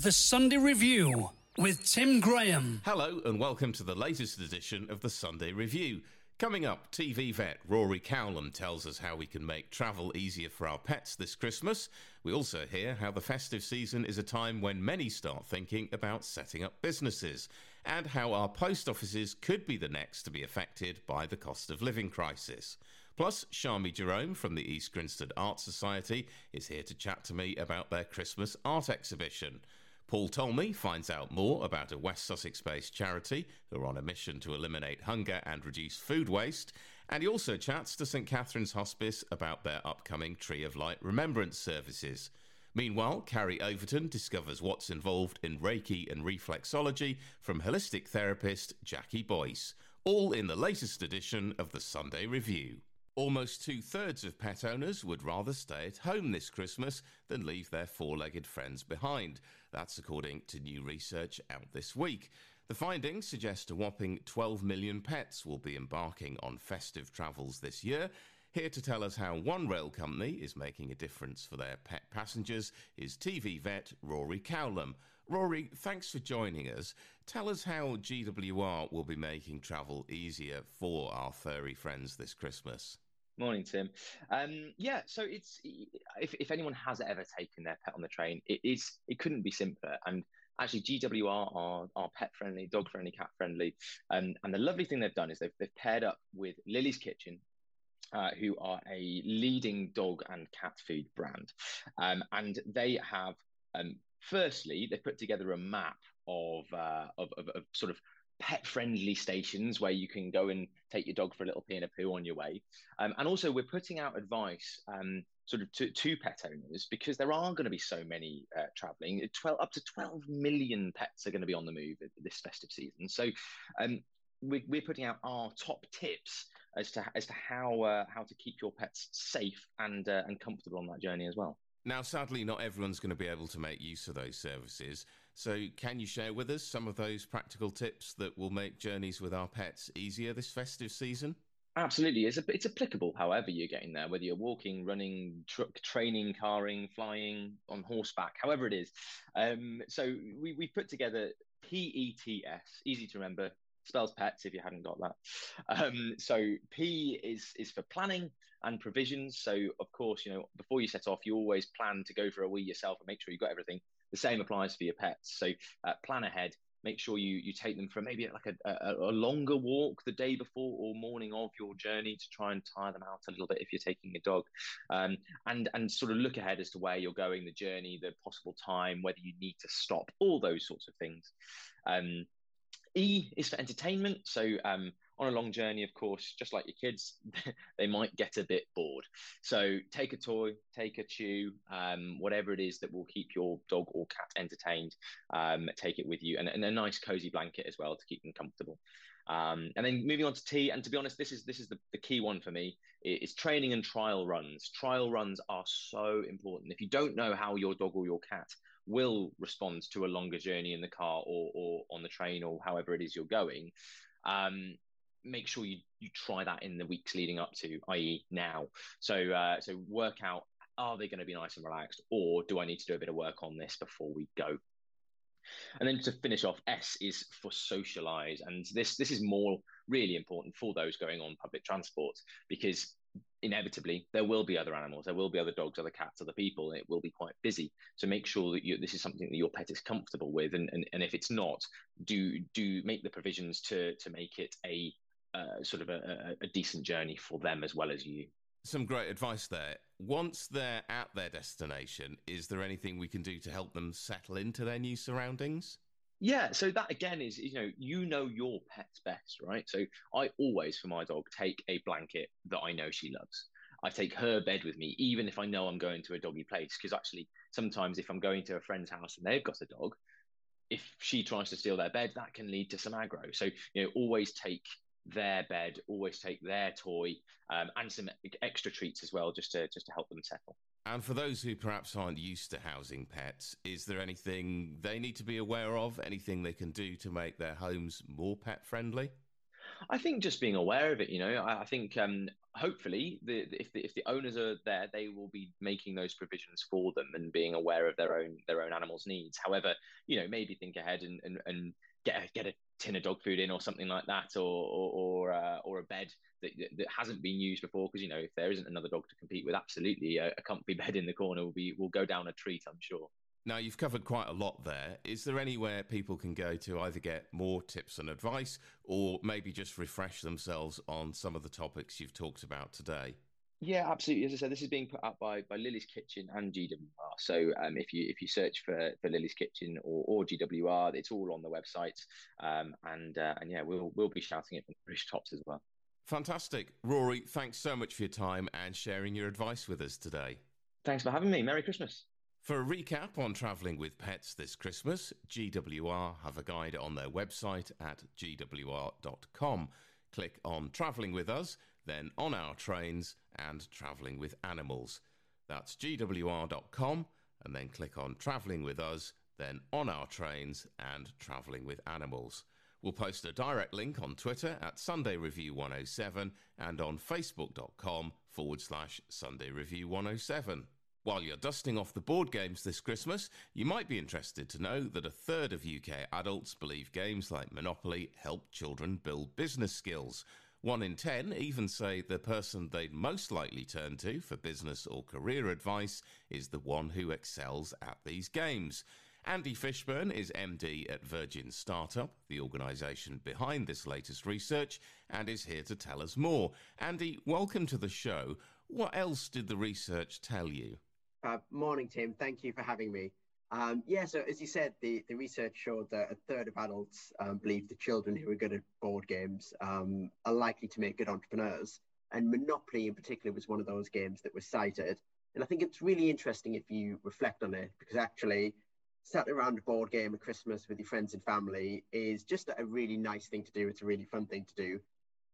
The Sunday Review with Tim Graham. Hello, and welcome to the latest edition of the Sunday Review. Coming up, TV vet Rory Cowlam tells us how we can make travel easier for our pets this Christmas. We also hear how the festive season is a time when many start thinking about setting up businesses, and how our post offices could be the next to be affected by the cost of living crisis. Plus, Shami Jerome from the East Grinstead Art Society is here to chat to me about their Christmas art exhibition. Paul Talmey finds out more about a West Sussex based charity who are on a mission to eliminate hunger and reduce food waste. And he also chats to St Catherine's Hospice about their upcoming Tree of Light remembrance services. Meanwhile, Carrie Overton discovers what's involved in Reiki and reflexology from holistic therapist Jackie Boyce, all in the latest edition of the Sunday Review. Almost two thirds of pet owners would rather stay at home this Christmas than leave their four legged friends behind. That's according to new research out this week. The findings suggest a whopping 12 million pets will be embarking on festive travels this year. Here to tell us how one rail company is making a difference for their pet passengers is TV vet Rory Cowlam. Rory, thanks for joining us. Tell us how GWR will be making travel easier for our furry friends this Christmas. Morning, Tim. Um, yeah, so it's if, if anyone has ever taken their pet on the train, it is it couldn't be simpler. And actually, GWR are, are pet friendly, dog friendly, cat friendly. Um, and the lovely thing they've done is they've, they've paired up with Lily's Kitchen, uh, who are a leading dog and cat food brand. Um, and they have, um, firstly, they put together a map of, uh, of, of, of, sort of pet friendly stations where you can go and take your dog for a little pee and a poo on your way. Um, and also, we're putting out advice um, sort of to, to, pet owners because there are going to be so many uh, traveling. 12, up to 12 million pets are going to be on the move this festive season. So, um, we, we're putting out our top tips as to as to how uh, how to keep your pets safe and uh, and comfortable on that journey as well. Now, sadly, not everyone's going to be able to make use of those services. So, can you share with us some of those practical tips that will make journeys with our pets easier this festive season? Absolutely, it's it's applicable however you're getting there, whether you're walking, running, truck, training, carring, flying, on horseback, however it is. Um, so we we put together PETS, easy to remember, spells pets if you hadn't got that. Um, so P is is for planning and provisions. So of course, you know, before you set off, you always plan to go for a wee yourself and make sure you've got everything. The same applies for your pets. So uh, plan ahead. Make sure you you take them for maybe like a, a, a, longer walk the day before or morning of your journey to try and tire them out a little bit if you're taking a dog, um, and and sort of look ahead as to where you're going, the journey, the possible time, whether you need to stop, all those sorts of things. Um, E is for entertainment. So um, on a long journey, of course, just like your kids, they might get a bit bored. So take a toy, take a chew, um, whatever it is that will keep your dog or cat entertained. Um, take it with you, and, and, a nice cozy blanket as well to keep them comfortable. Um, and then moving on to tea, and to be honest, this is this is the, the key one for me. Is training and trial runs. Trial runs are so important. If you don't know how your dog or your cat will respond to a longer journey in the car or, or on the train or however it is you're going, um, make sure you, you try that in the weeks leading up to, i.e., now. So, uh, so work out are they going to be nice and relaxed, or do I need to do a bit of work on this before we go? And then to finish off, S is for socialize, and this this is more really important for those going on public transport because inevitably there will be other animals there will be other dogs other cats other people and it will be quite busy so make sure that you, this is something that your pet is comfortable with and, and, and if it's not do do make the provisions to to make it a uh, sort of a, a decent journey for them as well as you some great advice there once they're at their destination is there anything we can do to help them settle into their new surroundings yeah, so that again is you know you know your pet's best, right? So I always for my dog take a blanket that I know she loves. I take her bed with me, even if I know I'm going to a doggy place. Because actually, sometimes if I'm going to a friend's house and they've got a dog, if she tries to steal their bed, that can lead to some aggro. So you know, always take their bed, always take their toy, um, and some extra treats as well, just to just to help them settle. And for those who perhaps aren't used to housing pets, is there anything they need to be aware of? Anything they can do to make their homes more pet friendly? I think just being aware of it, you know, I, I think um, hopefully the, if the if the owners are there, they will be making those provisions for them and being aware of their own their own animals' needs. However, you know, maybe think ahead and and, and get a, get a tin of dog food in or something like that, or or or, uh, or a bed that that hasn't been used before. Because you know, if there isn't another dog to compete with, absolutely a, a comfy bed in the corner will be will go down a treat, I'm sure. Now, you've covered quite a lot there. Is there anywhere people can go to either get more tips and advice or maybe just refresh themselves on some of the topics you've talked about today? Yeah, absolutely. As I said, this is being put out by by Lily's Kitchen and GWR. So um, if you if you search for for Lily's Kitchen or, or GWR, it's all on the website. Um, and uh, and yeah, we'll we'll be shouting it from the tops as well. Fantastic, Rory. Thanks so much for your time and sharing your advice with us today. Thanks for having me. Merry Christmas. For a recap on travelling with pets this Christmas, GWR have a guide on their website at gwr.com. Click on Travelling with Us, then on our trains and Travelling with Animals. That's gwr.com, and then click on Travelling with Us, then on our trains and Travelling with Animals. We'll post a direct link on Twitter at Sunday Review 107 and on facebook.com forward slash Sunday Review 107. While you're dusting off the board games this Christmas, you might be interested to know that a third of UK adults believe games like Monopoly help children build business skills. One in ten even say the person they'd most likely turn to for business or career advice is the one who excels at these games. Andy Fishburn is MD at Virgin Startup, the organisation behind this latest research, and is here to tell us more. Andy, welcome to the show. What else did the research tell you? Uh, morning, Tim. Thank you for having me. Um, yeah, so as you said, the, the research showed that a third of adults um, believe the children who are good at board games um, are likely to make good entrepreneurs. And Monopoly, in particular, was one of those games that was cited. And I think it's really interesting if you reflect on it, because actually, sat around a board game at Christmas with your friends and family is just a really nice thing to do. It's a really fun thing to do.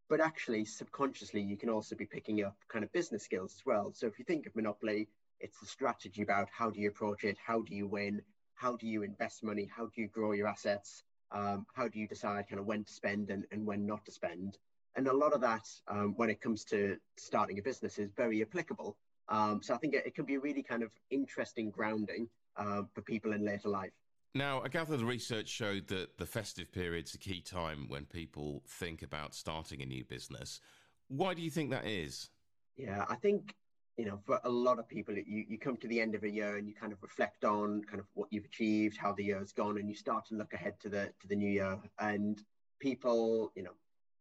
But actually, subconsciously, you can also be picking up kind of business skills as well. So if you think of Monopoly, it's the strategy about how do you approach it, how do you win, how do you invest money, how do you grow your assets, um, how do you decide kind of when to spend and, and when not to spend. And a lot of that, um, when it comes to starting a business, is very applicable. Um, so I think it, it, can be a really kind of interesting grounding uh, for people in later life. Now, I gather the research showed that the festive period's a key time when people think about starting a new business. Why do you think that is? Yeah, I think you know, for a lot of people, you, you come to the end of a year and you kind of reflect on kind of what you've achieved, how the year's gone, and you start to look ahead to the to the new year. And people, you know,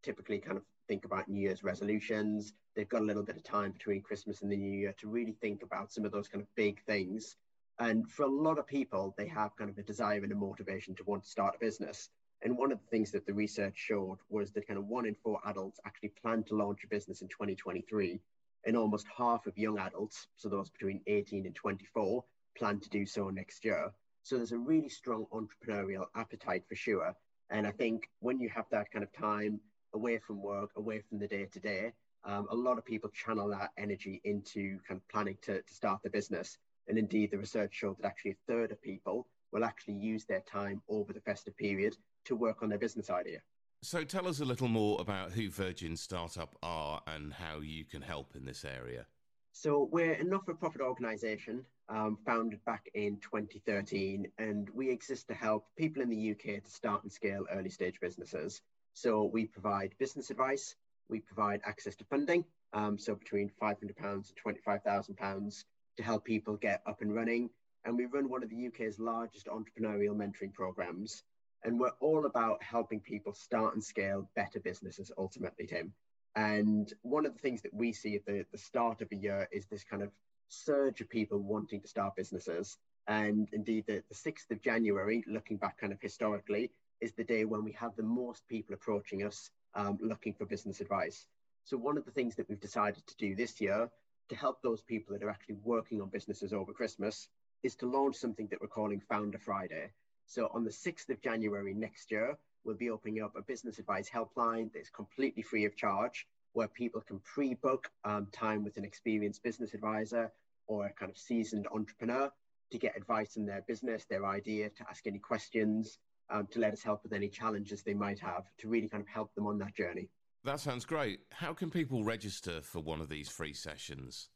typically kind of think about New Year's resolutions. They've got a little bit of time between Christmas and the New Year to really think about some of those kind of big things. And for a lot of people, they have kind of a desire and a motivation to want to start a business. And one of the things that the research showed was that kind of one in four adults actually plan to launch a business in 2023 and almost half of young adults, so those between 18 and 24, plan to do so next year. So there's a really strong entrepreneurial appetite for sure. And I think when you have that kind of time away from work, away from the day to day, a lot of people channel that energy into kind of planning to, to start the business. And indeed, the research showed that actually a third of people will actually use their time over the festive period to work on their business idea. So tell us a little more about who Virgin Startup are and how you can help in this area. So we're a not-for-profit organisation um, founded back in 2013, and we exist to help people in the UK to start and scale early-stage businesses. So we provide business advice, we provide access to funding, um, so between £500 and £25,000 to help people get up and running, and we run one of the UK's largest entrepreneurial mentoring programs. And we're all about helping people start and scale better businesses ultimately, Tim. And one of the things that we see at the, the start of a year is this kind of surge of people wanting to start businesses. And indeed, the, the 6th of January, looking back kind of historically, is the day when we have the most people approaching us um, looking for business advice. So, one of the things that we've decided to do this year to help those people that are actually working on businesses over Christmas is to launch something that we're calling Founder Friday. So on the 6th of January next year, we'll be opening up a business advice helpline that's completely free of charge, where people can pre-book um, time with an experienced business advisor or a kind of seasoned entrepreneur to get advice on their business, their idea, to ask any questions. um, to let us help with any challenges they might have to really kind of help them on that journey. That sounds great. How can people register for one of these free sessions?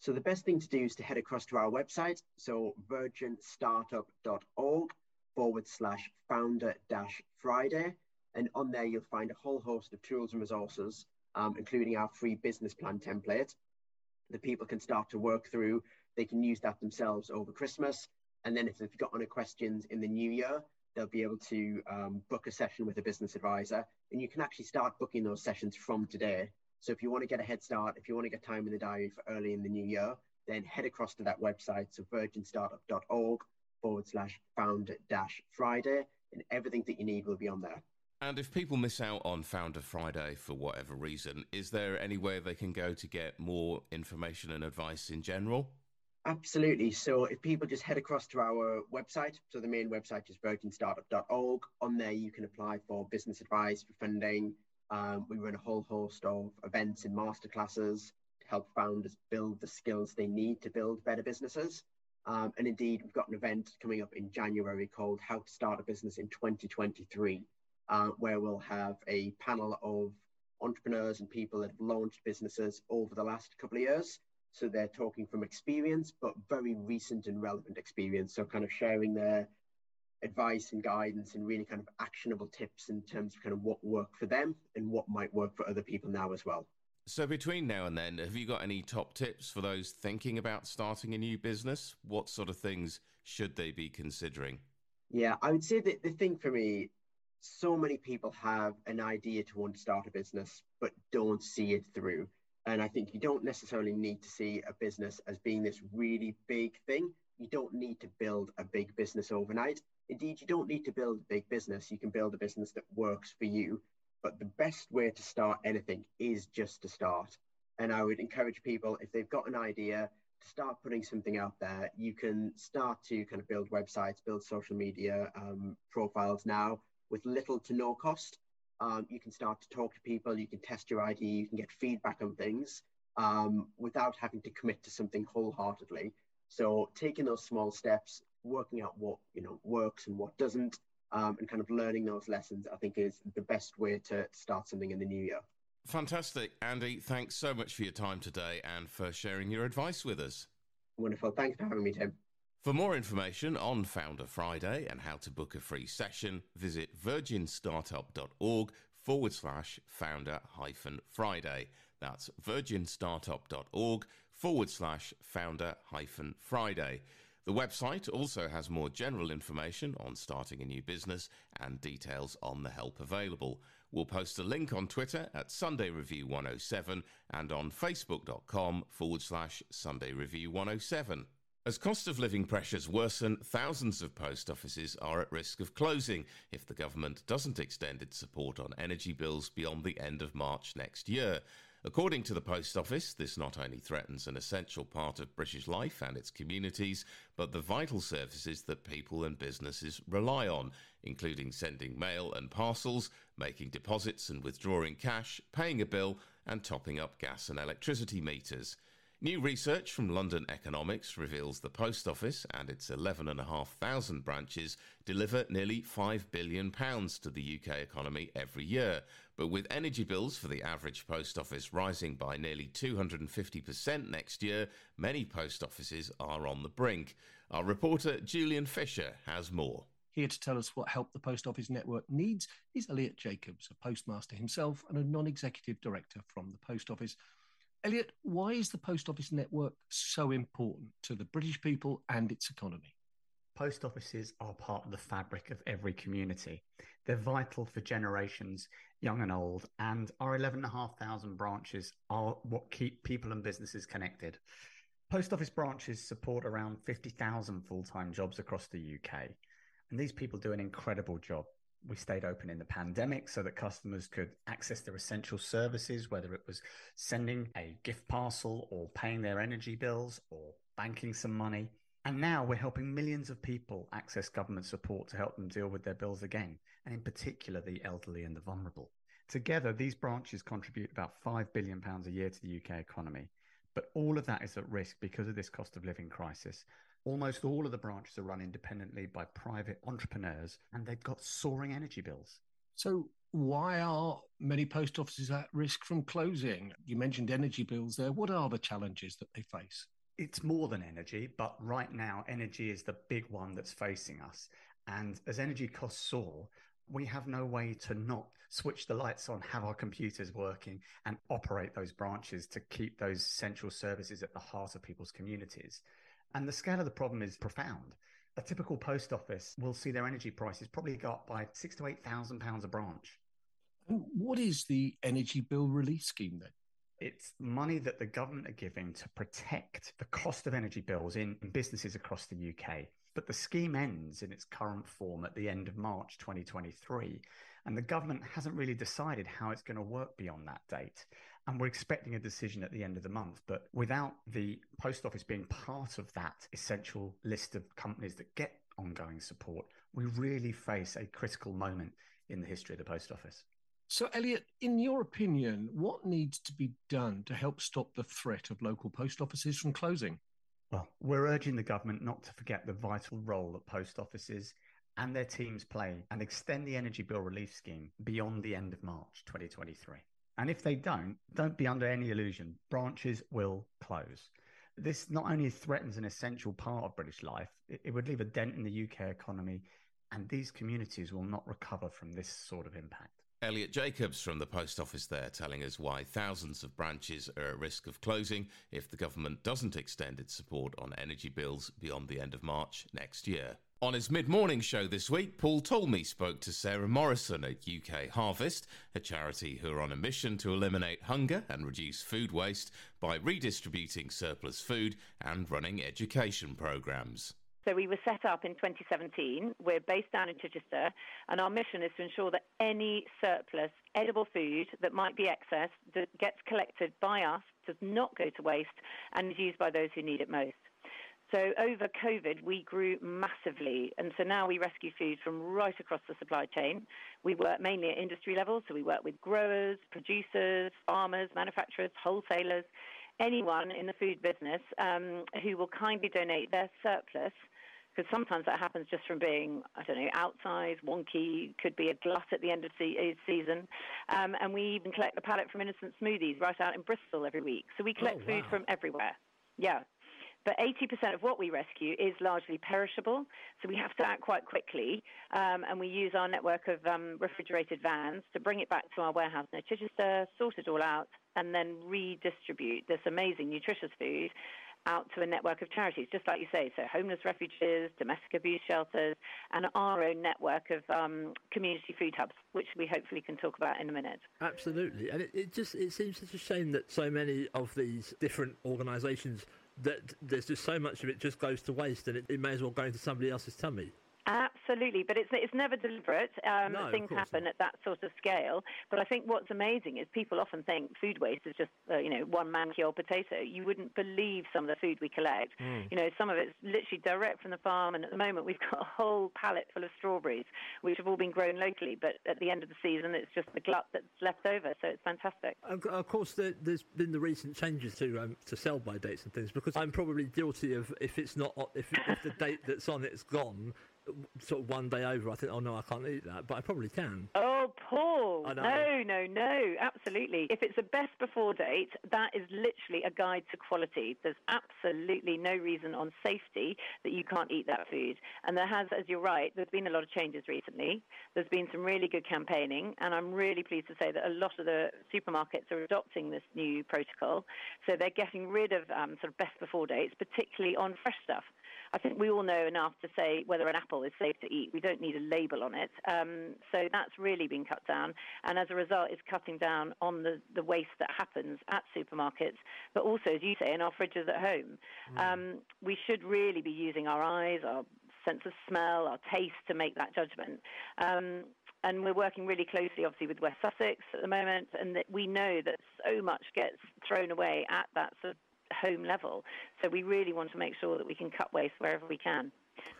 So the best thing to do is to head across to our website, so virginstartup.org forward slash founder dash Friday. And on there, you'll find a whole host of tools and resources, um, including our free business plan template that people can start to work through. They can use that themselves over Christmas. And then if they've got any questions in the new year, they'll be able to um, book a session with a business advisor. And you can actually start booking those sessions from today. So if you want to get a head start, if you want to get time in the diary for early in the new year, then head across to that website, so virginstartup.org forward slash founder dash Friday, and everything that you need will be on there. And if people miss out on Founder Friday for whatever reason, is there anywhere they can go to get more information and advice in general? Absolutely. So if people just head across to our website, so the main website is virginstartup.org. On there, you can apply for business advice, for funding. Um, we run a whole host of events and masterclasses to help founders build the skills they need to build better businesses. Um, and indeed, we've got an event coming up in January called How to Start a Business in 2023, uh, where we'll have a panel of entrepreneurs and people that have launched businesses over the last couple of years so they're talking from experience, but very recent and relevant experience. So kind of sharing their advice and guidance and really kind of actionable tips in terms of kind of what worked for them and what might work for other people now as well. So between now and then, have you got any top tips for those thinking about starting a new business? What sort of things should they be considering? Yeah, I would say that the thing for me, so many people have an idea to want to start a business, but don't see it through. And I think you don't necessarily need to see a business as being this really big thing. You don't need to build a big business overnight. Indeed, you don't need to build a big business. You can build a business that works for you. But the best way to start anything is just to start. And I would encourage people, if they've got an idea, to start putting something out there. You can start to kind of build websites, build social media um, profiles now with little to no cost um, you can start to talk to people, you can test your idea, you can get feedback on things um, without having to commit to something wholeheartedly. So taking those small steps, working out what you know works and what doesn't, um, and kind of learning those lessons, I think is the best way to start something in the new year. Fantastic, Andy. Thanks so much for your time today and for sharing your advice with us. Wonderful. Thanks for having me, Tim. For more information on Founder Friday and how to book a free session, visit virginstartup.org forward slash founder hyphen Friday. That's virginstartup.org forward slash founder hyphen Friday. The website also has more general information on starting a new business and details on the help available. We'll post a link on Twitter at Sunday Review 107 and on facebook.com forward slash Sunday Review 107. As cost of living pressures worsen, thousands of post offices are at risk of closing if the government doesn't extend its support on energy bills beyond the end of March next year. According to the Post Office, this not only threatens an essential part of British life and its communities, but the vital services that people and businesses rely on, including sending mail and parcels, making deposits and withdrawing cash, paying a bill, and topping up gas and electricity meters. New research from London Economics reveals the Post Office and its 11,500 branches deliver nearly £5 billion to the UK economy every year. But with energy bills for the average post office rising by nearly 250% next year, many post offices are on the brink. Our reporter Julian Fisher has more. Here to tell us what help the Post Office network needs is Elliot Jacobs, a postmaster himself and a non executive director from the Post Office. Elliot, why is the post office network so important to the British people and its economy? Post offices are part of the fabric of every community. They're vital for generations, young and old, and our 11,500 branches are what keep people and businesses connected. Post office branches support around 50,000 full time jobs across the UK, and these people do an incredible job we stayed open in the pandemic so that customers could access their essential services, whether it was sending a gift parcel or paying their energy bills or banking some money. And now we're helping millions of people access government support to help them deal with their bills again, and in particular, the elderly and the vulnerable. Together, these branches contribute about £5 billion a year to the UK economy. But all of that is at risk because of this cost of living crisis. Almost all of the branches are run independently by private entrepreneurs and they've got soaring energy bills. So, why are many post offices at risk from closing? You mentioned energy bills there. What are the challenges that they face? It's more than energy, but right now, energy is the big one that's facing us. And as energy costs soar, we have no way to not switch the lights on, have our computers working, and operate those branches to keep those central services at the heart of people's communities. And the scale of the problem is profound. A typical post office will see their energy prices probably go up by six to eight thousand pounds a branch. What is the energy bill relief scheme then? It's money that the government are giving to protect the cost of energy bills in, in businesses across the UK. But the scheme ends in its current form at the end of March 2023. And the government hasn't really decided how it's going to work beyond that date. And we're expecting a decision at the end of the month. But without the post office being part of that essential list of companies that get ongoing support, we really face a critical moment in the history of the post office. So, Elliot, in your opinion, what needs to be done to help stop the threat of local post offices from closing? Well, we're urging the government not to forget the vital role that post offices and their teams play and extend the energy bill relief scheme beyond the end of March 2023. And if they don't, don't be under any illusion, branches will close. This not only threatens an essential part of British life, it, would leave a dent in the UK economy, and these communities will not recover from this sort of impact. Elliot Jacobs from the Post Office there telling us why thousands of branches are at risk of closing if the government doesn't extend its support on energy bills beyond the end of March next year. On his mid morning show this week, Paul Talmey spoke to Sarah Morrison at UK Harvest, a charity who are on a mission to eliminate hunger and reduce food waste by redistributing surplus food and running education programmes. So we were set up in 2017. We're based down in Chichester, and our mission is to ensure that any surplus edible food that might be excess that gets collected by us, does not go to waste, and is used by those who need it most. So over COVID, we grew massively, and so now we rescue food from right across the supply chain. We work mainly at industry level, so we work with growers, producers, farmers, manufacturers, wholesalers, anyone in the food business um, who will kindly donate their surplus because sometimes that happens just from being, I don't know, outside, wonky, could be a glut at the end of se- uh, season. Um, and we even collect the pallet from Innocent Smoothies right out in Bristol every week. So we collect oh, wow. food from everywhere. Yeah. But 80% of what we rescue is largely perishable, so we have to act quite quickly. Um, and we use our network of um, refrigerated vans to bring it back to our warehouse near Chichester, sort it all out, and then redistribute this amazing, nutritious food out to a network of charities, just like you say. So, homeless refuges, domestic abuse shelters, and our own network of um, community food hubs, which we hopefully can talk about in a minute. Absolutely, and it, it just it seems such a shame that so many of these different organisations that there's just so much of it just goes to waste, and it, it may as well go into somebody else's tummy. Absolutely, but it's it's never deliberate. Um, no, things happen at that sort of scale. But I think what's amazing is people often think food waste is just uh, you know one man-killed potato. You wouldn't believe some of the food we collect. Mm. You know, some of it's literally direct from the farm, and at the moment we've got a whole pallet full of strawberries, which have all been grown locally. But at the end of the season, it's just the glut that's left over. So it's fantastic. Of course, there, has been the recent changes to um, to sell-by dates and things because I'm probably guilty of if it's not if, if the date that's on it's gone sort of one day over, I think, oh no, I can't eat that, but I probably can. Oh, Paul! No, no, no, absolutely. If it's a best before date, that is literally a guide to quality. There's absolutely no reason on safety that you can't eat that food. And there has, as you're right, there's been a lot of changes recently. There's been some really good campaigning, and I'm really pleased to say that a lot of the supermarkets are adopting this new protocol. So they're getting rid of um, sort of best before dates, particularly on fresh stuff. I think we all know enough to say whether an apple is safe to eat. We don't need a label on it. Um, so that's really been cut down. And as a result, it's cutting down on the, the waste that happens at supermarkets, but also, as you say, in our fridges at home. Mm. Um, we should really be using our eyes, our sense of smell, our taste to make that judgment. Um, and we're working really closely, obviously, with West Sussex at the moment, and that we know that so much gets thrown away at that sort of home level. So we really want to make sure that we can cut waste wherever we can.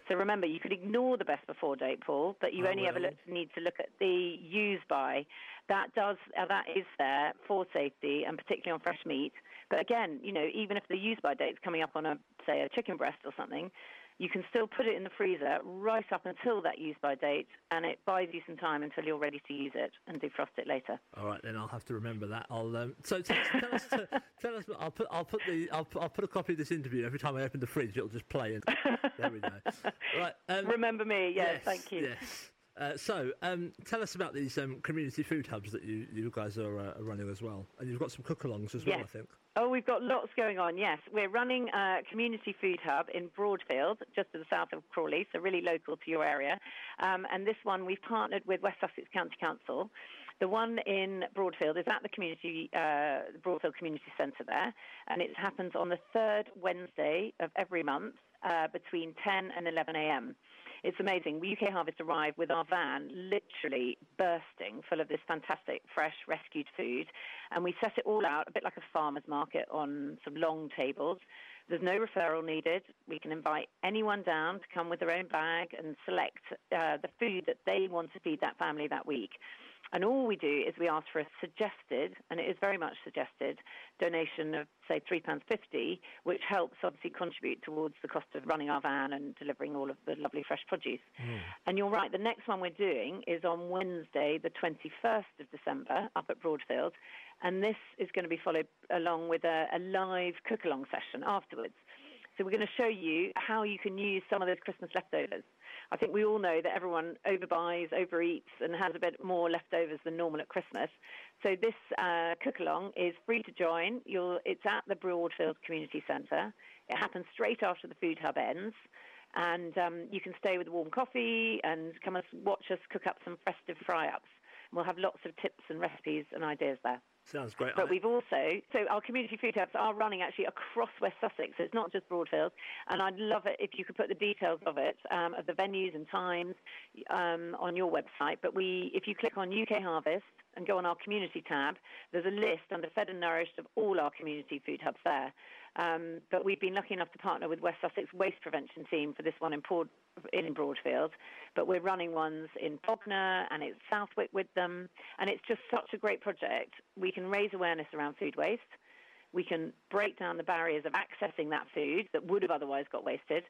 So remember, you could ignore the best before date, Paul, but you I only ever look, need to look at the use by. That does uh, that is there for safety and particularly on fresh meat. But again, you know, even if the use by date is coming up on a say a chicken breast or something, you can still put it in the freezer right up until that use by date, and it buys you some time until you're ready to use it and defrost it later. All right, then I'll have to remember that. I'll um, so tell, tell us, tell, tell us. I'll put I'll put the I'll I'll put a copy of this interview every time I open the fridge. It'll just play. And there we go. Right. Um, Remember me? Yes, yes, thank you. Yes. Uh, so, um, tell us about these um, community food hubs that you, you guys are, uh, running as well, and you've got some cook-alongs as well, I think. Oh, we've got lots going on. Yes, we're running a community food hub in Broadfield, just to the south of Crawley, so really local to your area. Um, and this one we've partnered with West Sussex County Council. The one in Broadfield is at the community uh, Broadfield Community Centre there, and it happens on the third Wednesday of every month uh, between 10 and 11 a.m. It's amazing. We UK Harvest arrive with our van literally bursting full of this fantastic, fresh, rescued food. And we set it all out a bit like a farmer's market on some long tables. There's no referral needed. We can invite anyone down to come with their own bag and select uh, the food that they want to feed that family that week. And all we do is we ask for a suggested, and it is very much suggested, donation of, say, £3.50, which helps obviously contribute towards the cost of running our van and delivering all of the lovely fresh produce. Hmm. And you're right, the next one we're doing is on Wednesday, the 21st of December, up at Broadfield. And this is going to be followed along with a, a live cook along session afterwards. So we're going to show you how you can use some of those Christmas leftovers. I think we all know that everyone overbuys, overeats, and has a bit more leftovers than normal at Christmas. So this uh, cook along is free to join. You'll, it's at the Broadfield Community Centre. It happens straight after the food hub ends. And um, you can stay with warm coffee and come and watch us cook up some festive fry ups. We'll have lots of tips and recipes and ideas there. Sounds great. But we've also, so our community food hubs are running actually across West Sussex, so it's not just Broadfield. And I'd love it if you could put the details of it, um, of the venues and times um, on your website. But we, if you click on UK Harvest and go on our community tab, there's a list under Fed and Nourished of all our community food hubs there. Um, but we've been lucky enough to partner with West Sussex Waste Prevention Team for this one in, Port, in Broadfield. But we're running ones in Bognor and it's Southwick with them. And it's just such a great project. We can raise awareness around food waste. We can break down the barriers of accessing that food that would have otherwise got wasted.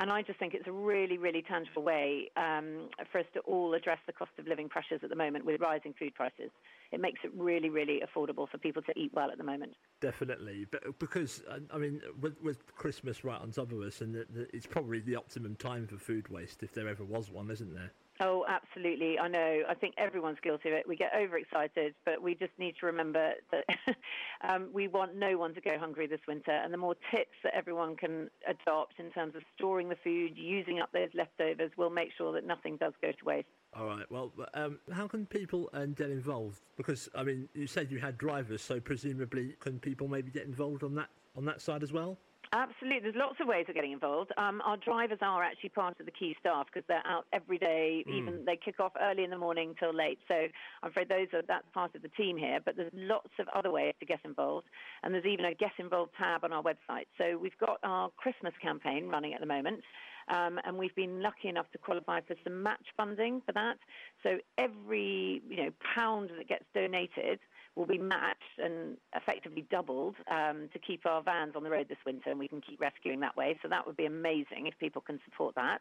And I just think it's a really, really tangible way um, for us to all address the cost of living pressures at the moment with rising food prices. It makes it really, really affordable for people to eat well at the moment. Definitely, but because I mean, with, with Christmas right on top of us, and the, the, it's probably the optimum time for food waste if there ever was one, isn't there? Oh, absolutely. I know. I think everyone's guilty of it. We get overexcited, but we just need to remember that um, we want no one to go hungry this winter. And the more tips that everyone can adopt in terms of storing the food, using up those leftovers, will make sure that nothing does go to waste. All right. Well, um, how can people um, get involved? Because I mean, you said you had drivers, so presumably, can people maybe get involved on that on that side as well? Absolutely. There's lots of ways of getting involved. Um, our drivers are actually part of the key staff because they're out every day. Even they kick off early in the morning till late. So I'm afraid those are that's part of the team here. But there's lots of other ways to get involved, and there's even a get involved tab on our website. So we've got our Christmas campaign running at the moment. Um, and we've been lucky enough to qualify for some match funding for that. So every you know pound that gets donated will be matched and effectively doubled um, to keep our vans on the road this winter, and we can keep rescuing that way. So that would be amazing if people can support that.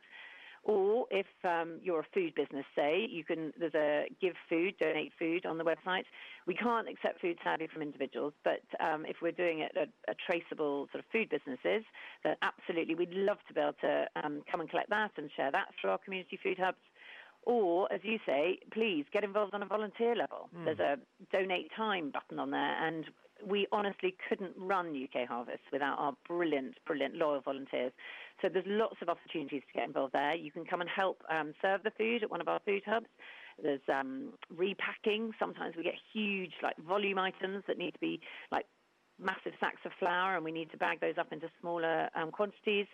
Or if um, you're a food business, say, you can. There's a give food, donate food on the website. We can't accept food sadly from individuals, but um, if we're doing it at a traceable sort of food businesses, then absolutely we'd love to be able to um, come and collect that and share that through our community food hubs. Or, as you say, please get involved on a volunteer level. There's a donate time button on there, and we honestly couldn't run UK Harvest without our brilliant, brilliant loyal volunteers. So there's lots of opportunities to get involved there. You can come and help um, serve the food at one of our food hubs. There's um, repacking. Sometimes we get huge, like volume items that need to be like massive sacks of flour, and we need to bag those up into smaller um, quantities.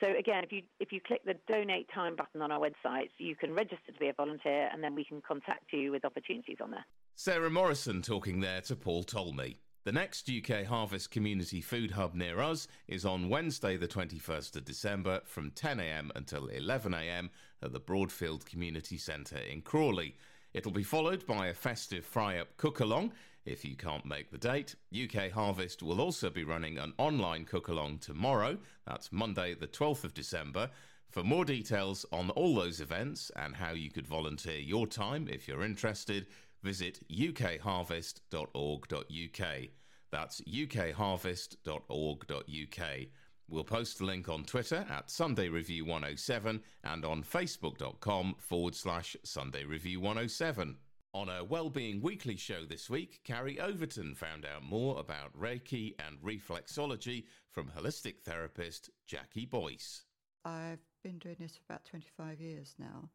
So again, if you if you click the donate time button on our website, you can register to be a volunteer, and then we can contact you with opportunities on there. Sarah Morrison talking there to Paul Talmey. The next UK Harvest Community Food Hub near us is on Wednesday, the 21st of December from 10am until 11am at the Broadfield Community Centre in Crawley. It'll be followed by a festive fry up cook along If you can't make the date, UK Harvest will also be running an online cook along tomorrow. That's Monday, the 12th of December. For more details on all those events and how you could volunteer your time if you're interested, visit ukharvest.org.uk. That's ukharvest.org.uk. We'll post the link on Twitter at Sunday Review 107 and on facebook.com forward slash Sunday Review 107. On a Wellbeing Weekly show this week, Carrie Overton found out more about Reiki and reflexology from holistic therapist Jackie Boyce. I've been doing this for about 25 years now,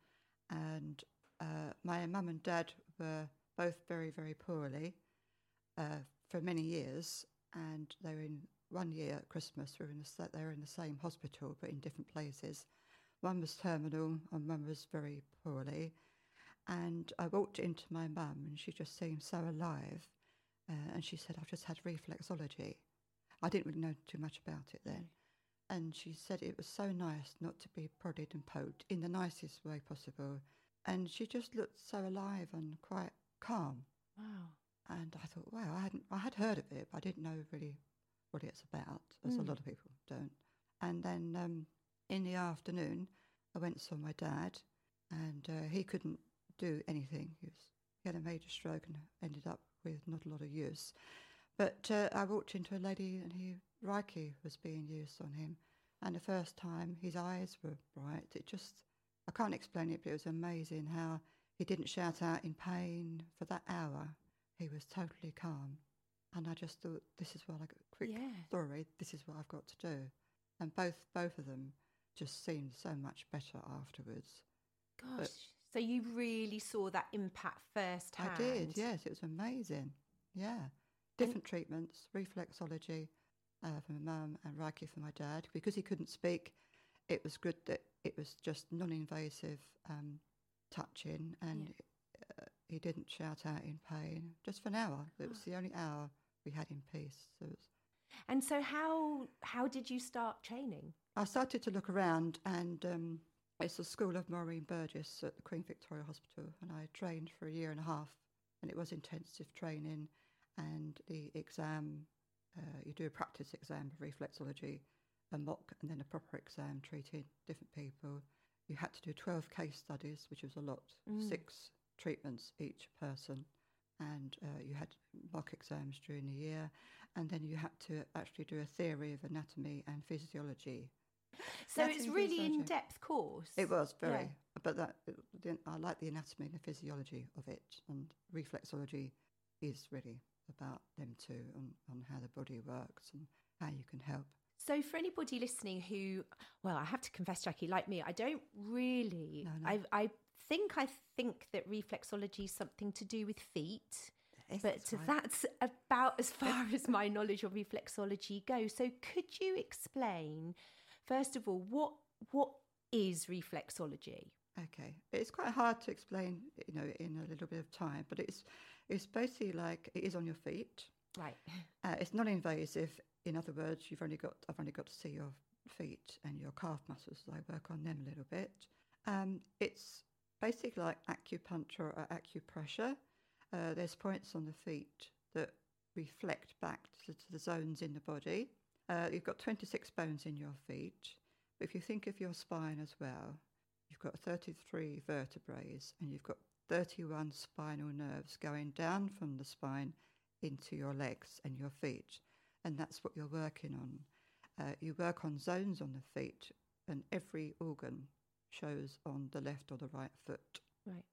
and uh, my mum and dad were both very, very poorly uh, for many years, and they were in one year at Christmas. We were in the, they were in the same hospital, but in different places. One was terminal, and one was very poorly. And I walked into my mum, and she just seemed so alive. Uh, and she said, "I've just had reflexology." I didn't really know too much about it then. And she said it was so nice not to be prodded and poked in the nicest way possible. And she just looked so alive and quite calm. Wow. And I thought, wow, I hadn't, I had heard of it, but I didn't know really what it's about, as a Mm. lot of people don't. And then um, in the afternoon, I went and saw my dad, and uh, he couldn't do anything. He, was, he had a major stroke and ended up with not a lot of use. But uh, I walked into a lady, and he Reiki was being used on him. And the first time, his eyes were bright. It just, I can't explain it, but it was amazing how he didn't shout out in pain for that hour. He was totally calm. And I just thought, this is what I got, quick Yeah. story, this is what I've got to do. And both both of them just seemed so much better afterwards. Gosh. So you really saw that impact firsthand. I did, yes, it was amazing. Yeah. Different treatments, reflexology uh, for my mum and Reiki for my dad. Because he couldn't speak, it was good that it was just non invasive um, touching and uh, he didn't shout out in pain just for an hour. It was the only hour we had in peace. So it was, And so how how did you start training? I started to look around, and um, it's the School of Maureen Burgess at the Queen Victoria Hospital, and I trained for a year and a half, and it was intensive training, and the exam, uh, you do a practice exam of reflexology, a mock, and then a proper exam treating different people. You had to do 12 case studies, which was a lot, Mm. six treatments each person, and uh, you had mock exams during the year, and then you had to actually do a theory of anatomy and physiology. So it's Anatomy and really in depth course. It was very, Yeah. but that the, I like the anatomy and the physiology of it, and reflexology is really about them too, on, on how the body works and how you can help. So for anybody listening who, well, I have to confess, Jackie, like me, I don't really. No, no. I I think I think that reflexology is something to do with feet. Yes, but that's right. that's about as far as my knowledge of reflexology goes. So could you explain, first of all, what what is reflexology? Okay, it's quite hard to explain, you know, in a little bit of time, but it's it's basically like it is on your feet. Right. Uh, it's non-invasive. In other words, you've only got I've only got to see your feet and your calf muscles. I work on them a little bit. Um, it's basically like acupuncture or acupressure. Uh, there's points on the feet that reflect back to, to the zones in the body. Uh, you've got 26 bones in your feet. But if you think of your spine as well, you've got 33 vertebrae and you've got 31 spinal nerves going down from the spine into your legs and your feet. And that's what you're working on. Uh, you work on zones on the feet, and every organ shows on the left or the right foot. Right.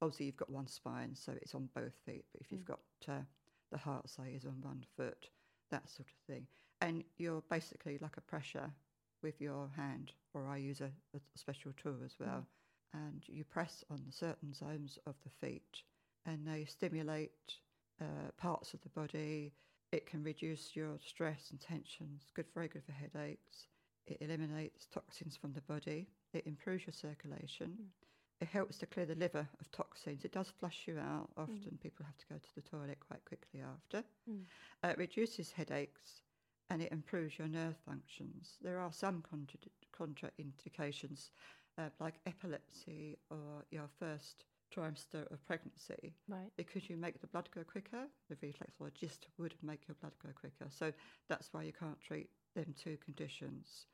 Obviously, you've got one spine, so it's on both feet. But if you've Mm. got uh, the heart, say, is on one foot, that sort of thing. And you're basically like a pressure with your hand, or I use a, a special tool as well. And you press on the certain zones of the feet, and they stimulate uh, parts of the body. It can reduce your stress and tensions. Good, very good for headaches. It eliminates toxins from the body. It improves your circulation. It helps to clear the liver of toxins. It does flush you out. Often people have to go to the toilet quite quickly after. Mm. Uh, it reduces headaches and it improves your nerve functions. There are some contra- contraindications uh, like epilepsy or your first trimester of pregnancy. Right. Because you make the blood go quicker, the reflexologist would make your blood go quicker. So that's why you can't treat them two conditions.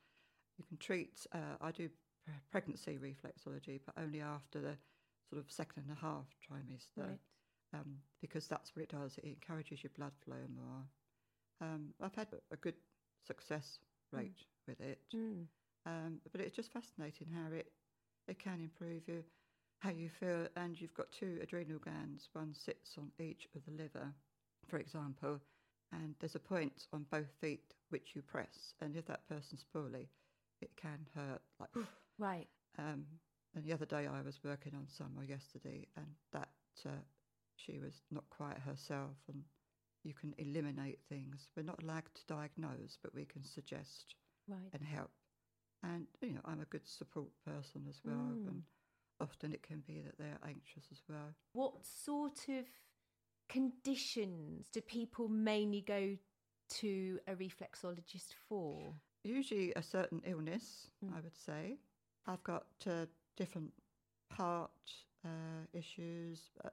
You can treat, uh, I do pre- pregnancy reflexology, but only after the sort of second and a half trimester. Right. Um, because that's what it does. It encourages your blood flow more. Um, I've had a good success rate with it. Mm. Um, but it's just fascinating how it it can improve you, how you feel, and you've got two adrenal glands. One sits on each of the liver, for example, and there's a point on both feet which you press, and if that person's poorly, it can hurt. Like Right. um, and the other day I was working on some, or yesterday, and that uh, she was not quite herself, and you can eliminate things. We're not allowed to diagnose, but we can suggest Right. and help. And you know, I'm a good support person as well, Mm. and often it can be that they're anxious as well. What sort of conditions do people mainly go to a reflexologist for? Usually, a certain illness, Mm. I would say. I've got uh, different heart uh, issues, uh,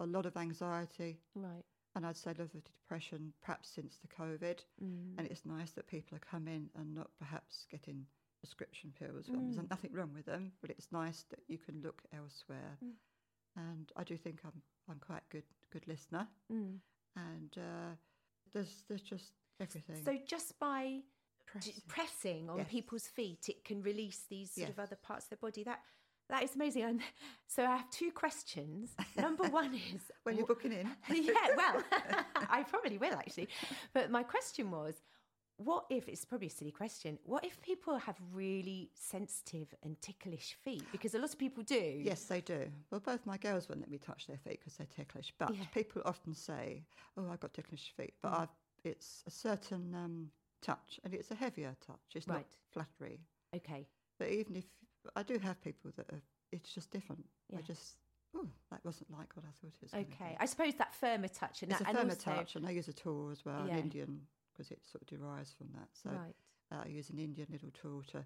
a lot of anxiety, Right. And I'd say of depression, perhaps since the COVID. Mm. And it's nice that people are coming and not perhaps getting prescription pills. Um, There's Mm. nothing wrong with them, but it's nice that you can look elsewhere. Mm. And I do think I'm I'm quite good good listener, Mm. and uh, there's there's just everything. So just by Pressing. pressing on Yes. people's feet, it can release these sort of other parts of their body. That that is amazing. And so I have two questions. Number one is when you're booking in, yeah, well, I probably will actually. But my question was, what if it's probably a silly question? What if people have really sensitive and ticklish feet? Because a lot of people do. Yes, they do. Well, both my girls won't let me touch their feet because they're ticklish. But Yeah. people often say, "Oh, I've got ticklish feet," but Mm. I've, it's a certain um, touch, and it's a heavier touch. It's Right. not flattery. Okay. But even if I do have people that are, it's just different. Yeah. I just, oh, that wasn't like what I thought it was. Okay. be." I suppose that firmer touch and it's that, a and firmer also, touch, and I use a tool as well, Yeah. an Indian, because it sort of derives from that. So Right. uh, I use an Indian little tool to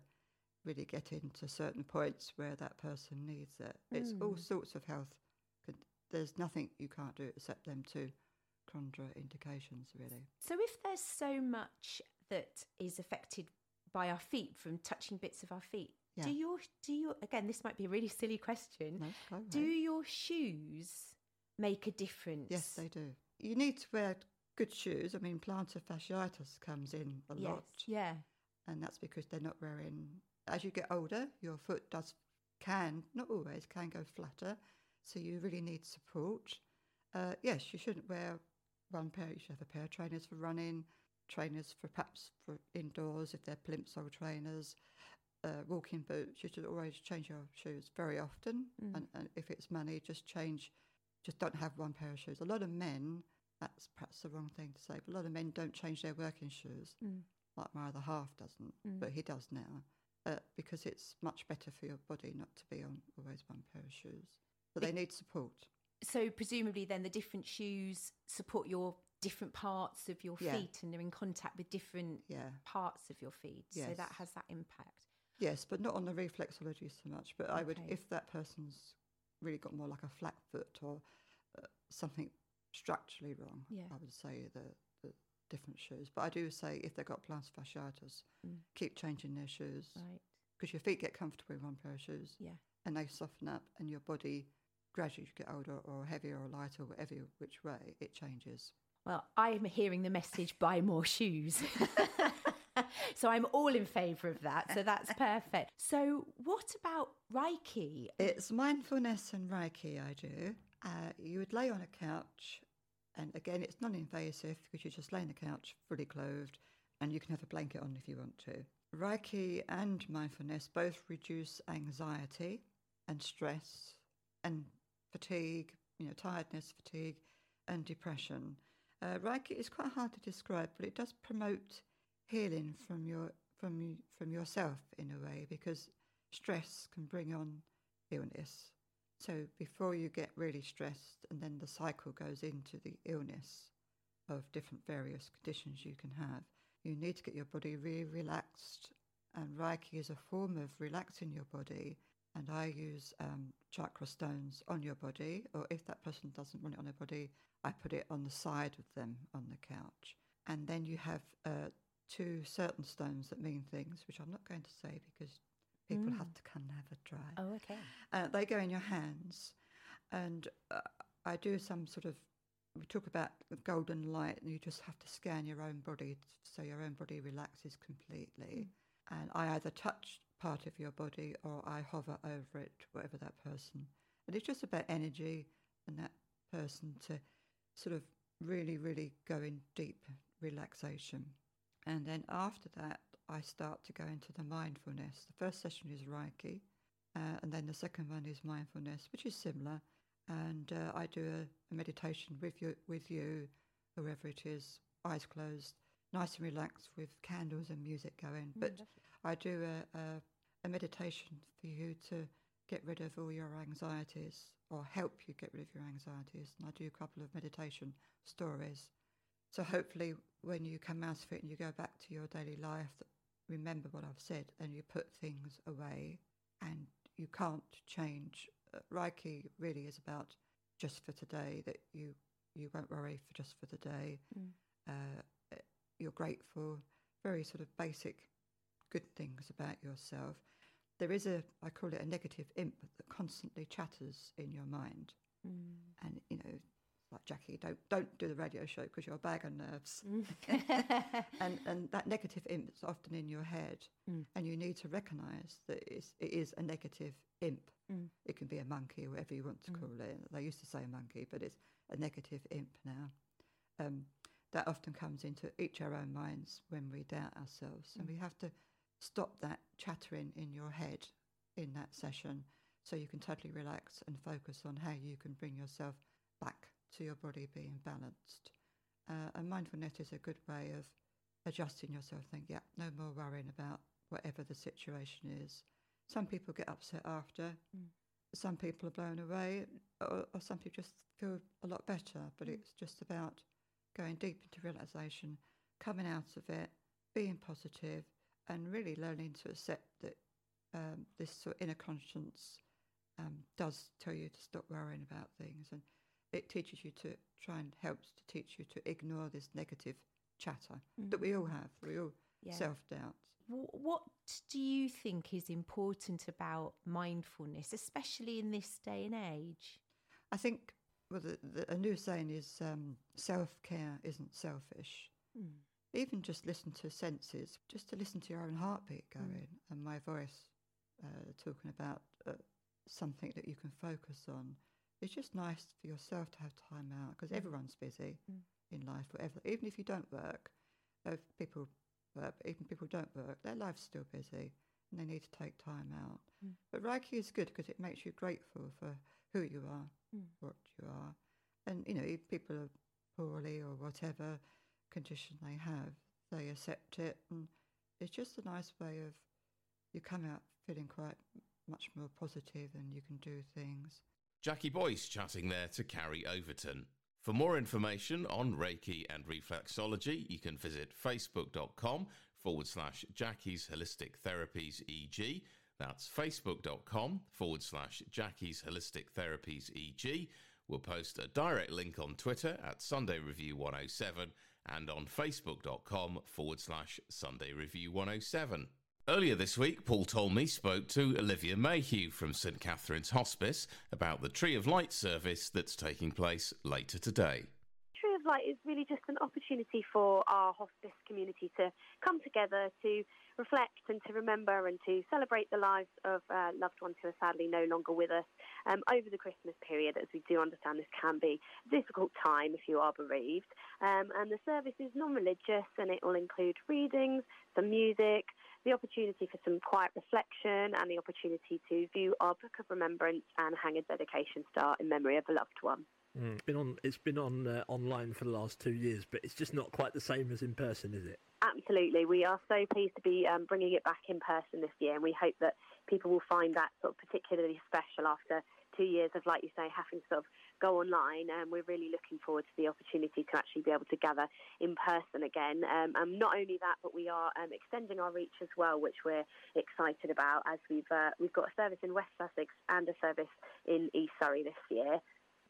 really get into certain points where that person needs it. It's all Mm. sorts of health. There's nothing you can't do except them two contraindications, really. So if there's so much that is affected by our feet from touching bits of our feet, Yeah. do your do you again? This might be a really silly question. No, go Do your shoes make a difference? Yes, they do. You need to wear good shoes. I mean, plantar fasciitis comes in a Yes. lot. Yeah. and that's because they're not wearing. As you get older, your foot does can not always can go flatter, so you really need support. Uh, yes, you shouldn't wear one pair. You should have a pair of trainers for running, trainers for perhaps for indoors if they're plimsoll trainers, uh, walking boots. You should always change your shoes very often, Mm. and, and if it's money, just change. Just don't have one pair of shoes. A lot of men. That's perhaps the wrong thing to say, but a lot of men don't change their working shoes Mm. like my other half doesn't, Mm. but he does now, uh, because it's much better for your body not to be on always one pair of shoes. But they need support. So presumably, then the different shoes support your different parts of your Yeah. feet, and they're in contact with different Yeah. parts of your feet. So that has that impact. Yes, but not on the reflexology so much. But I would, Okay. if that person's really got more like a flat foot or uh, something structurally wrong, Yeah. I would say the, the different shoes. But I do say if they've got plantar fasciitis, Mm. keep changing their shoes Right. because your feet get comfortable in one pair of shoes. Yeah. and they soften up, and your body gradually you get older or heavier or lighter, whatever which way it changes. Well, I'm hearing the message buy more shoes. so I'm all in favour of that. So that's perfect. So, what about Reiki? It's mindfulness and Reiki I do. Uh, you would lay on a couch, and again, it's non invasive because you just lay on the couch fully clothed, and you can have a blanket on if you want to. Reiki and mindfulness both reduce anxiety and stress and fatigue, you know, tiredness, fatigue, and depression. Uh, Reiki is quite hard to describe, but it does promote healing from your from from yourself in a way because stress can bring on illness. So before you get really stressed, and then the cycle goes into the illness of different various conditions you can have, you need to get your body really relaxed. And Reiki is a form of relaxing your body and I use um, chakra stones on your body, or if that person doesn't want it on their body, I put it on the side of them on the couch. And then you have uh, two certain stones that mean things, which I'm not going to say because people Mm. have to come and have a try. Oh, okay. Uh, they go in your hands, and uh, I do some sort of. We talk about the golden light, and you just have to scan your own body so your own body relaxes completely. And I either touch part of your body or I hover over it, whatever that person. And it's just about energy and that person to sort of really, really go in deep relaxation. And then after that, I start to go into the mindfulness. The first session is Reiki, uh, and then the second one is mindfulness, which is similar. And uh, I do a, a meditation with you, with you, whoever it is, eyes closed, nice and relaxed with candles and music going. But I do a, a, a meditation for you to get rid of all your anxieties or help you get rid of your anxieties. And I do a couple of meditation stories. So hopefully, when you come out of it and you go back to your daily life, remember what I've said and you put things away and you can't change. Uh, Reiki really is about just for today, that you, you won't worry for just for the day. Mm. Uh, you're grateful, very sort of basic good things about yourself. There is a, I call it a negative imp that constantly chatters in your mind. Mm. And, you know, like Jackie, don't don't do the radio show because you're a bag of nerves. and and that negative imp is often in your head, Mm. and you need to recognise that it's, it is a negative imp. Mm. It can be a monkey whatever you want to call it. They used to say monkey, but it's a negative imp now. Um, that often comes into each our own minds when we doubt ourselves, and we have to stop that chattering in your head in that session, so you can totally relax and focus on how you can bring yourself back to your body being balanced. Uh, and mindfulness is a good way of adjusting yourself. Think, yeah, no more worrying about whatever the situation is. Some people get upset after. Mm. Some people are blown away, or, or some people just feel a lot better. But Mm. it's just about going deep into realization, coming out of it, being positive, and really learning to accept that um, this sort of inner conscience um, does tell you to stop worrying about things, and it teaches you to try and helps to teach you to ignore this negative chatter that we all have. We all Yeah. self doubt. What do you think is important about mindfulness, especially in this day and age? I think well, the, the, a new saying is um, self care isn't selfish. Mm. Even just listen to senses, just to listen to your own heartbeat going and my voice uh, talking about uh, something that you can focus on. It's just nice for yourself to have time out because everyone's busy Mm. in life, whatever. Even if you don't work, if people work, even people don't work, their life's still busy and they need to take time out. Mm. But Reiki is good because it makes you grateful for who you are, Mm. what you are. And, you know, if people are poorly or whatever condition they have, they accept it. And it's just a nice way of you come out feeling quite much more positive and you can do things. Jackie Boyce chatting there to Carrie Overton. For more information on Reiki and reflexology, you can visit facebook.com forward slash Jackie's Holistic Therapies EG. That's facebook.com forward slash Jackie's Holistic Therapies EG. We'll post a direct link on Twitter at Sunday Review 107 and on facebook.com forward slash Sunday Review 107. Earlier this week, Paul Talmey spoke to Olivia Mayhew from St Catherine's Hospice about the Tree of Light service that's taking place later today. Tree of Light is really just an opportunity for our hospice community to come together to reflect and to remember and to celebrate the lives of uh, loved ones who are sadly no longer with us um, over the Christmas period, as we do understand this can be a difficult time if you are bereaved. Um, and the service is non religious and it will include readings, some music, the opportunity for some quiet reflection, and the opportunity to view our Book of Remembrance and hang a dedication star in memory of a loved one. Mm. It's been on. It's been on uh, online for the last two years, but it's just not quite the same as in person, is it? Absolutely. We are so pleased to be um, bringing it back in person this year, and we hope that people will find that sort of particularly special after two years of, like you say, having to sort of go online, and we're really looking forward to the opportunity to actually be able to gather in person again. Um, and not only that, but we are um, extending our reach as well, which we're excited about as we've uh, we've got a service in West Sussex and a service in East Surrey this year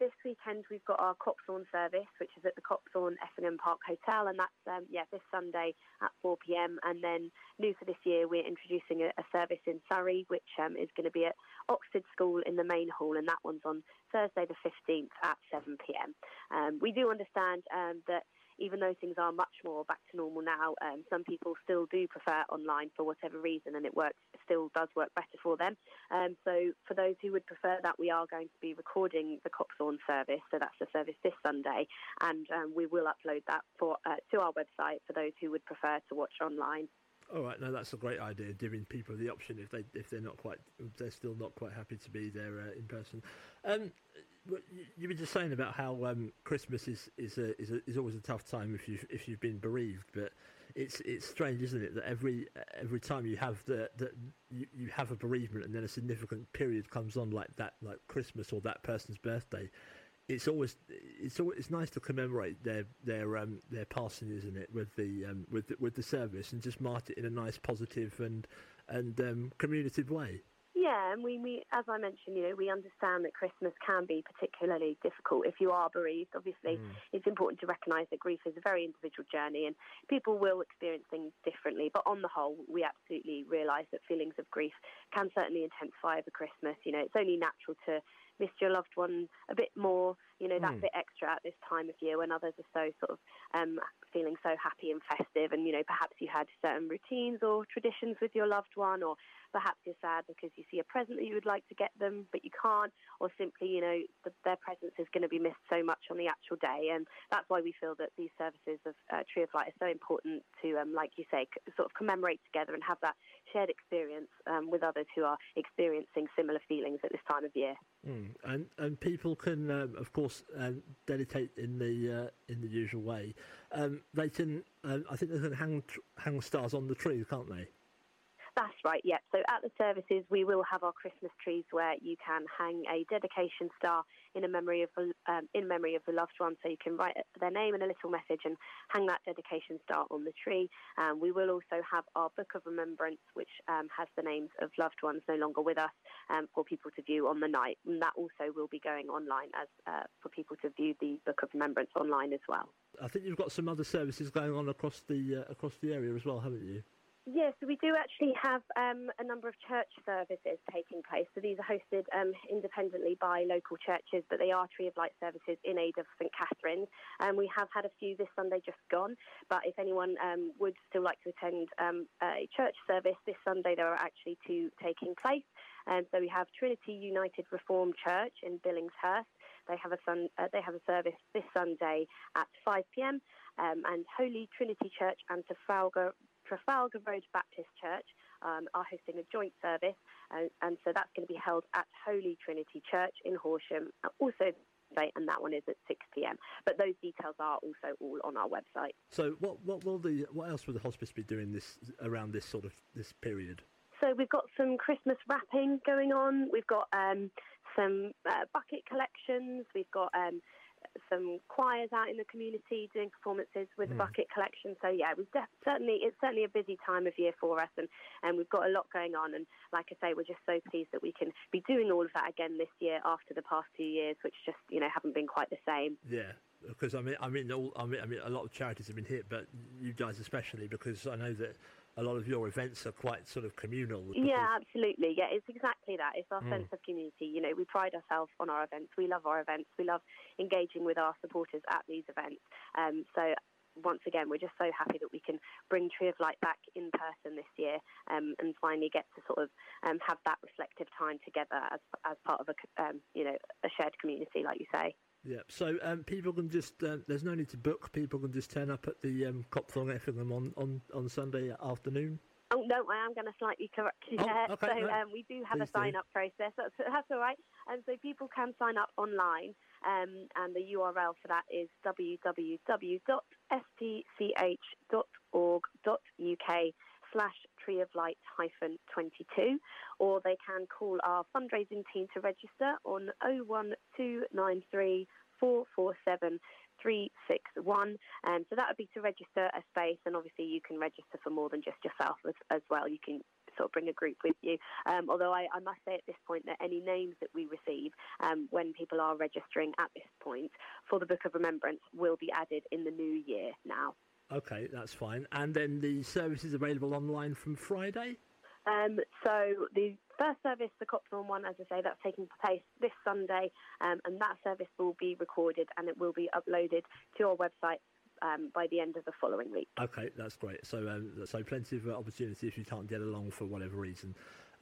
this weekend we've got our Copthorne service, which is at the Copthorne Effingham Park Hotel, and that's um, yeah this Sunday at 4 p.m. And then new for this year, we're introducing a, a service in Surrey, which um, is going to be at Oxted School in the main hall, and that one's on Thursday the 15th at 7 p.m. Um, we do understand um, that even though things are much more back to normal now, um, some people still do prefer online for whatever reason, and it works still does work better for them. Um, so for those who would prefer that, we are going to be recording the Copthorne service. So that's the service this Sunday, and um, we will upload that for uh, to our website for those who would prefer to watch online. All right, no, that's a great idea, giving people the option if they if they're not quite they're still not quite happy to be there uh, in person. Um, you were just saying about how um, Christmas is is a, is, a, is always a tough time if you if you've been bereaved, but it's it's strange, isn't it, that every every time you have the that you, you have a bereavement and then a significant period comes on like that, like Christmas or that person's birthday, it's always it's always, it's nice to commemorate their their um their passing, isn't it, with the um with the, with the service and just mark it in a nice, positive and and um, communicative way. Yeah, and we, we, as I mentioned, you know, we understand that Christmas can be particularly difficult if you are bereaved. Obviously, mm. it's important to recognise that grief is a very individual journey, and people will experience things differently. But on the whole, we absolutely realise that feelings of grief can certainly intensify over Christmas. You know, it's only natural to miss your loved one a bit more, you know, that mm. bit extra at this time of year when others are so sort of um, feeling so happy and festive. And, you know, perhaps you had certain routines or traditions with your loved one, or perhaps you're sad because you see a present that you would like to get them, but you can't, or simply, you know, the, their presence is going to be missed so much on the actual day. And that's why we feel that these services of uh, Tree of Light are so important to, um, like you say, c- sort of commemorate together and have that shared experience um, with others who are experiencing similar feelings at this time of year. Mm. And and people can, um, of course, um, dedicate in the uh, in the usual way. Um, they can, um, I think, they can hang hang stars on the tree, can't they? That's right, yeah. So at the services, we will have our Christmas trees where you can hang a dedication star in a memory of um, in memory of the loved one. So you can write their name and a little message and hang that dedication star on the tree. Um, we will also have our book of remembrance, which um, has the names of loved ones no longer with us um, for people to view on the night. And that also will be going online as uh, for people to view the book of remembrance online as well. I think you've got some other services going on across the uh, across the area as well, haven't you? Yes, we do actually have um, a number of church services taking place. So these are hosted um, independently by local churches, but they are Tree of Light services in aid of St Catherine's. And um, we have had a few this Sunday just gone, but if anyone um, would still like to attend um, a church service this Sunday, there are actually two taking place. And so we have Trinity United Reformed Church in Billingshurst. They have a sun, uh, they have a service this Sunday at 5 p.m. Um, and Holy Trinity Church and Trafalgar Trafalgar Road Baptist Church um, are hosting a joint service, and, and so that's going to be held at Holy Trinity Church in Horsham, also and that one is at 6 p.m. But those details are also all on our website. So, what what will the what else will the hospice be doing this around this sort of this period? So we've got some Christmas wrapping going on. We've got um, some uh, bucket collections. We've got um, some choirs out in the community doing performances with mm. the bucket collection. So yeah, we def- certainly it's certainly a busy time of year for us, and and we've got a lot going on. And like I say, we're just so pleased that we can be doing all of that again this year after the past two years, which just you know haven't been quite the same. Yeah, because I mean, I mean, all, I mean, I mean, a lot of charities have been hit, but you guys especially, because I know that a lot of your events are quite sort of communal. Yeah, absolutely. Yeah, it's exactly that. It's our mm. sense of community. You know, we pride ourselves on our events. We love our events. We love engaging with our supporters at these events. Um, so once again, we're just so happy that we can bring Tree of Light back in person this year um, and finally get to sort of um, have that reflective time together as as part of a um, you know a shared community, like you say. Yeah, so um, people can just, uh, there's no need to book, people can just turn up at the um, Copthorne Effingham on, on, on Sunday afternoon. Oh, no, I am going to slightly correct you oh, there. Okay, so no. um, we do have Please a sign up process. That's, that's all right. And so people can sign up online. Um, and the URL for that is www.stch.org.uk slash Tree of Light hyphen 22, or they can call our fundraising team to register on 01293 447 361. Um, so that would be to register a space, and obviously you can register for more than just yourself as, as well. You can sort of bring a group with you. Um, although I, I, must say at this point that any names that we receive um, when people are registering at this point for the Book of Remembrance will be added in the new year now. Okay, that's fine. And then the service is available online from Friday? Um, so the first service, the Copthorne one, as I say, that's taking place this Sunday, um, and that service will be recorded and it will be uploaded to our website um, by the end of the following week. Okay, that's great. So, um, so plenty of uh, opportunity if you can't get along for whatever reason.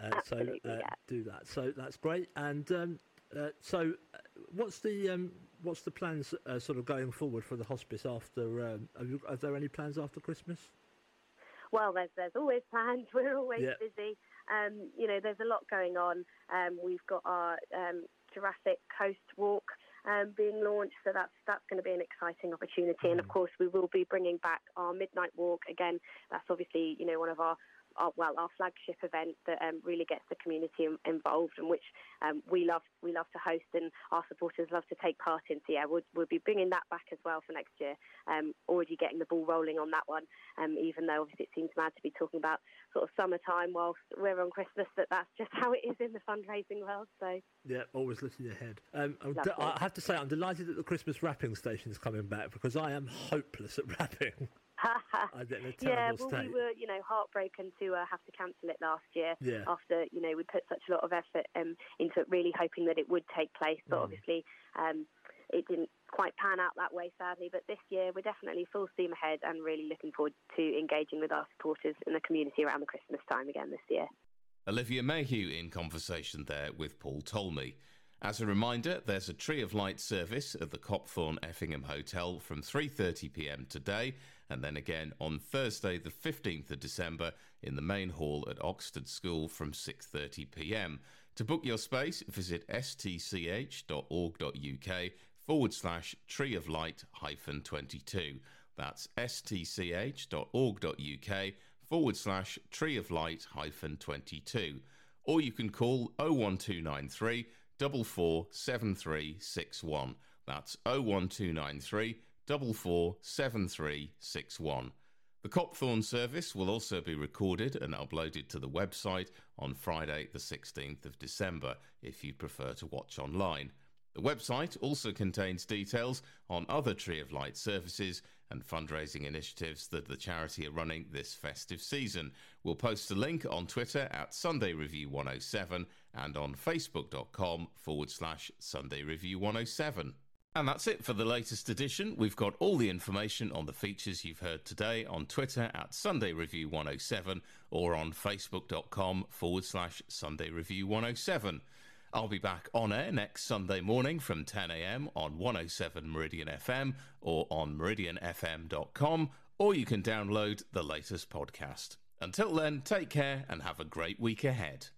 Uh, Absolutely, so uh, yeah. do that. So that's great. And um, uh, so, uh, what's the um, what's the plans uh, sort of going forward for the hospice after? Um, you, are there any plans after Christmas? Well, there's there's always plans. We're always yeah. busy. Um, you know, there's a lot going on. Um, we've got our um, Jurassic Coast Walk um, being launched, so that's that's going to be an exciting opportunity. Mm. And of course, we will be bringing back our Midnight Walk again. That's obviously you know one of our our, well, our flagship event that um, really gets the community involved and which um, we love we love to host and our supporters love to take part in. So yeah, we'll, we'll be bringing that back as well for next year. Um, already getting the ball rolling on that one, um, even though obviously it seems mad to be talking about sort of summertime whilst we're on Christmas, but that's just how it is in the fundraising world. So yeah, always looking ahead. Um, I have to say, I'm delighted that the Christmas wrapping station is coming back because I am hopeless at wrapping. yeah, well, state. we were, you know, heartbroken to uh, have to cancel it last year. Yeah. After you know we put such a lot of effort um, into really hoping that it would take place, but mm. obviously um, it didn't quite pan out that way, sadly. But this year we're definitely full steam ahead and really looking forward to engaging with our supporters in the community around the Christmas time again this year. Olivia Mayhew in conversation there with Paul Talmey. As a reminder, there's a Tree of Light service at the Copthorne Effingham Hotel from 3:30 p.m. today and then again on Thursday the 15th of December in the main hall at Oxted School from 6:30 p.m. To book your space, visit stch.org.uk forward slash tree of light hyphen 22. That's stch.org.uk forward slash tree of light hyphen 22. Or you can call 01293 447361. That's 01293 447361. The Copthorne service will also be recorded and uploaded to the website on Friday, the 16th of December, if you prefer to watch online. The website also contains details on other Tree of Light services and fundraising initiatives that the charity are running this festive season. We'll post a link on Twitter at Sunday Review 107 and on facebook.com forward slash Sunday Review 107. And that's it for the latest edition. We've got all the information on the features you've heard today on Twitter at Sunday Review 107 or on facebook.com forward slash Sunday Review 107. I'll be back on air next Sunday morning from 10am on 107 Meridian FM or on meridianfm.com, or you can download the latest podcast. Until then, take care and have a great week ahead.